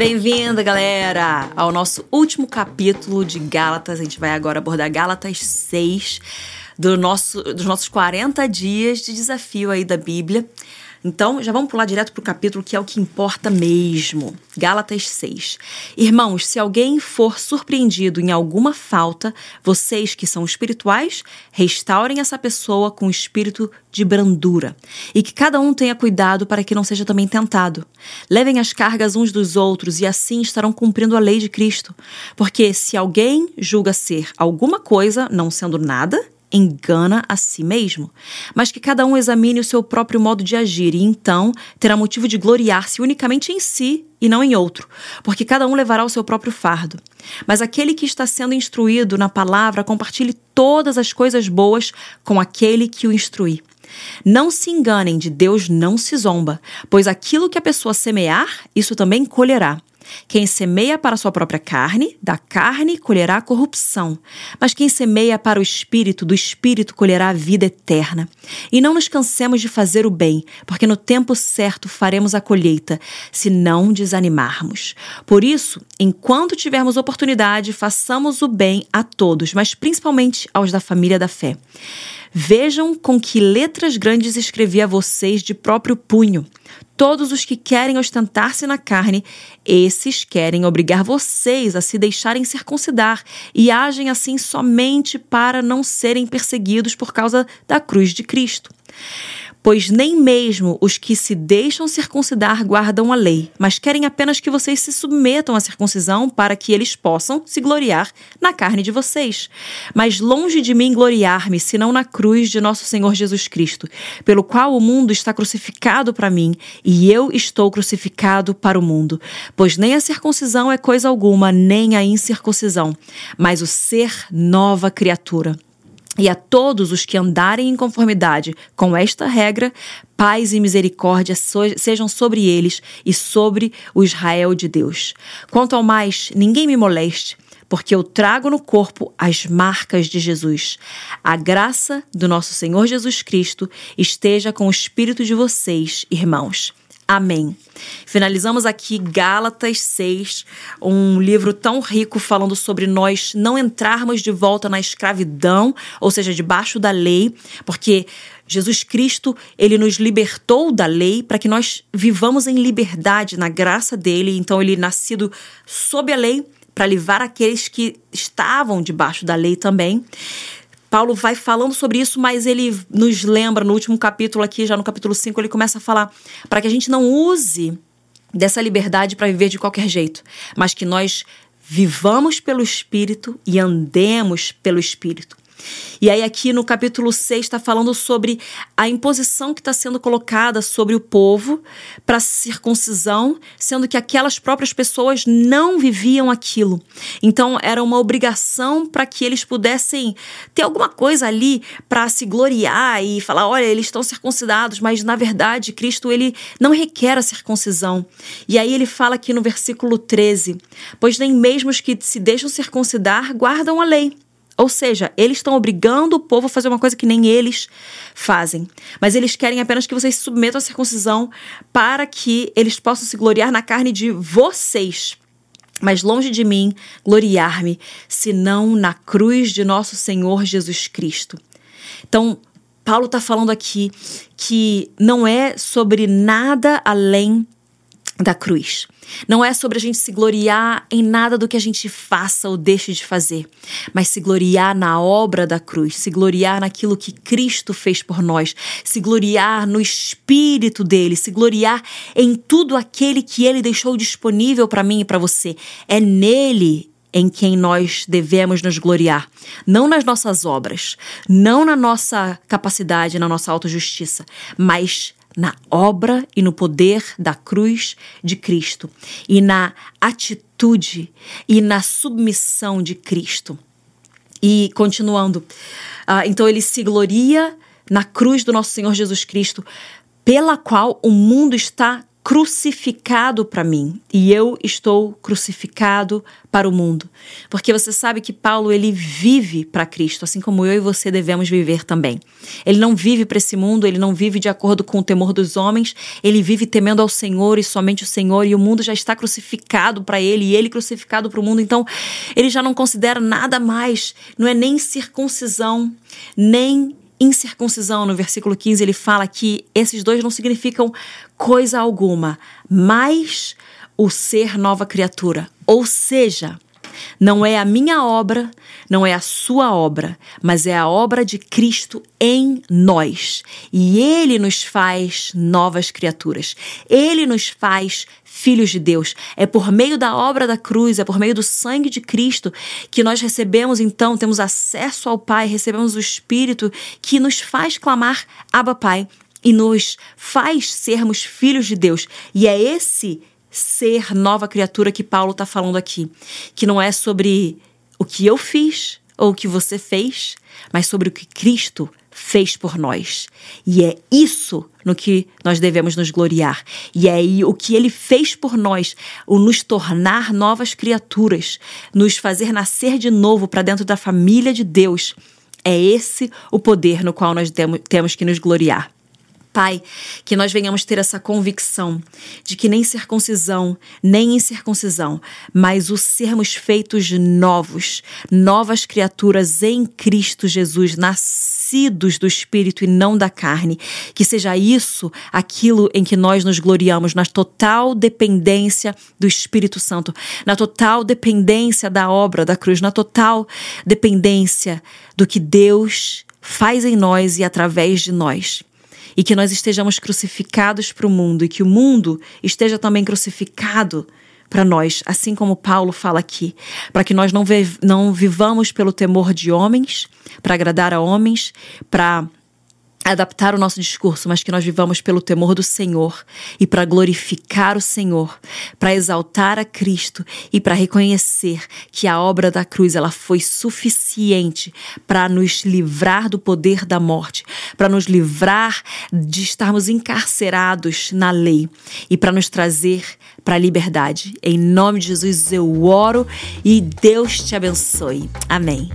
Bem-vinda, galera, ao nosso último capítulo de Gálatas. A gente vai agora abordar Gálatas 6, do nosso, dos nossos 40 dias de desafio aí da Bíblia. Então, já vamos pular direto para o capítulo que é o que importa mesmo. Gálatas 6. Irmãos, se alguém for surpreendido em alguma falta, vocês que são espirituais, restaurem essa pessoa com espírito de brandura. E que cada um tenha cuidado para que não seja também tentado. Levem as cargas uns dos outros e assim estarão cumprindo a lei de Cristo. Porque se alguém julga ser alguma coisa, não sendo nada, engana a si mesmo, mas que cada um examine o seu próprio modo de agir e então terá motivo de gloriar-se unicamente em si e não em outro, porque cada um levará o seu próprio fardo. Mas aquele que está sendo instruído na palavra, compartilhe todas as coisas boas com aquele que o instrui. Não se enganem, de Deus não se zomba, pois aquilo que a pessoa semear, isso também colherá. Quem semeia para sua própria carne, da carne colherá corrupção. Mas quem semeia para o espírito, do espírito colherá a vida eterna. E não nos cansemos de fazer o bem, porque no tempo certo faremos a colheita, se não desanimarmos. Por isso, enquanto tivermos oportunidade, façamos o bem a todos, mas principalmente aos da família da fé. Vejam com que letras grandes escrevi a vocês de próprio punho. Todos os que querem ostentar-se na carne, esses querem obrigar vocês a se deixarem circuncidar e agem assim somente para não serem perseguidos por causa da cruz de Cristo. Pois nem mesmo os que se deixam circuncidar guardam a lei, mas querem apenas que vocês se submetam à circuncisão para que eles possam se gloriar na carne de vocês. Mas longe de mim gloriar-me, senão na cruz de nosso Senhor Jesus Cristo, pelo qual o mundo está crucificado para mim e eu estou crucificado para o mundo. Pois nem a circuncisão é coisa alguma, nem a incircuncisão, mas o ser nova criatura. E a todos os que andarem em conformidade com esta regra, paz e misericórdia sejam sobre eles e sobre o Israel de Deus. Quanto ao mais, ninguém me moleste, porque eu trago no corpo as marcas de Jesus. A graça do nosso Senhor Jesus Cristo esteja com o espírito de vocês, irmãos. Amém. Finalizamos aqui Gálatas 6, um livro tão rico falando sobre nós não entrarmos de volta na escravidão, ou seja, debaixo da lei, porque Jesus Cristo, ele nos libertou da lei para que nós vivamos em liberdade na graça dele. Então ele nascido sob a lei para livrar aqueles que estavam debaixo da lei também. Paulo vai falando sobre isso, mas ele nos lembra no último capítulo aqui, já no capítulo 5, ele começa a falar para que a gente não use dessa liberdade para viver de qualquer jeito, mas que nós vivamos pelo Espírito e andemos pelo Espírito. E aí, aqui no capítulo 6, está falando sobre a imposição que está sendo colocada sobre o povo para circuncisão, sendo que aquelas próprias pessoas não viviam aquilo. Então, era uma obrigação para que eles pudessem ter alguma coisa ali para se gloriar e falar: olha, eles estão circuncidados, mas na verdade, Cristo ele não requer a circuncisão. E aí, ele fala aqui no versículo 13: Pois nem mesmo os que se deixam circuncidar guardam a lei. Ou seja, eles estão obrigando o povo a fazer uma coisa que nem eles fazem. Mas eles querem apenas que vocês se submetam à circuncisão para que eles possam se gloriar na carne de vocês. Mas longe de mim gloriar-me, senão na cruz de nosso Senhor Jesus Cristo. Então, Paulo está falando aqui que não é sobre nada além da cruz. Não é sobre a gente se gloriar em nada do que a gente faça ou deixe de fazer, mas se gloriar na obra da cruz, se gloriar naquilo que Cristo fez por nós, se gloriar no espírito dele, se gloriar em tudo aquele que ele deixou disponível para mim e para você. É nele em quem nós devemos nos gloriar, não nas nossas obras, não na nossa capacidade, na nossa autojustiça, mas na obra e no poder da cruz de Cristo e na atitude e na submissão de Cristo. E continuando, uh, então ele se gloria na cruz do nosso Senhor Jesus Cristo, pela qual o mundo está crucificado para mim e eu estou crucificado para o mundo. Porque você sabe que Paulo ele vive para Cristo, assim como eu e você devemos viver também. Ele não vive para esse mundo, ele não vive de acordo com o temor dos homens, ele vive temendo ao Senhor e somente o Senhor e o mundo já está crucificado para ele e ele crucificado para o mundo. Então, ele já não considera nada mais, não é nem circuncisão, nem incircuncisão, no versículo 15, ele fala que esses dois não significam coisa alguma, mas o ser nova criatura. Ou seja, não é a minha obra, não é a sua obra, mas é a obra de Cristo em nós. E Ele nos faz novas criaturas. Ele nos faz filhos de Deus. É por meio da obra da cruz, é por meio do sangue de Cristo que nós recebemos, então, temos acesso ao Pai, recebemos o Espírito que nos faz clamar Abba Pai e nos faz sermos filhos de Deus. E é esse ser nova criatura que Paulo está falando aqui, que não é sobre o que eu fiz ou o que você fez, mas sobre o que Cristo fez por nós. E é isso no que nós devemos nos gloriar. E é o que ele fez por nós, o nos tornar novas criaturas, nos fazer nascer de novo para dentro da família de Deus. É esse o poder no qual nós temos que nos gloriar. Pai, que nós venhamos ter essa convicção de que nem circuncisão, nem incircuncisão, mas o sermos feitos novos, novas criaturas em Cristo Jesus, nascidos do Espírito e não da carne, que seja isso aquilo em que nós nos gloriamos, na total dependência do Espírito Santo, na total dependência da obra da cruz, na total dependência do que Deus faz em nós e através de nós e que nós estejamos crucificados para o mundo e que o mundo esteja também crucificado para nós, assim como Paulo fala aqui, para que nós não, não vivamos pelo temor de homens, para agradar a homens, para adaptar o nosso discurso, mas que nós vivamos pelo temor do Senhor e para glorificar o Senhor, para exaltar a Cristo e para reconhecer que a obra da cruz ela foi suficiente para nos livrar do poder da morte, para nos livrar de estarmos encarcerados na lei e para nos trazer para a liberdade. Em nome de Jesus eu oro e Deus te abençoe. Amém.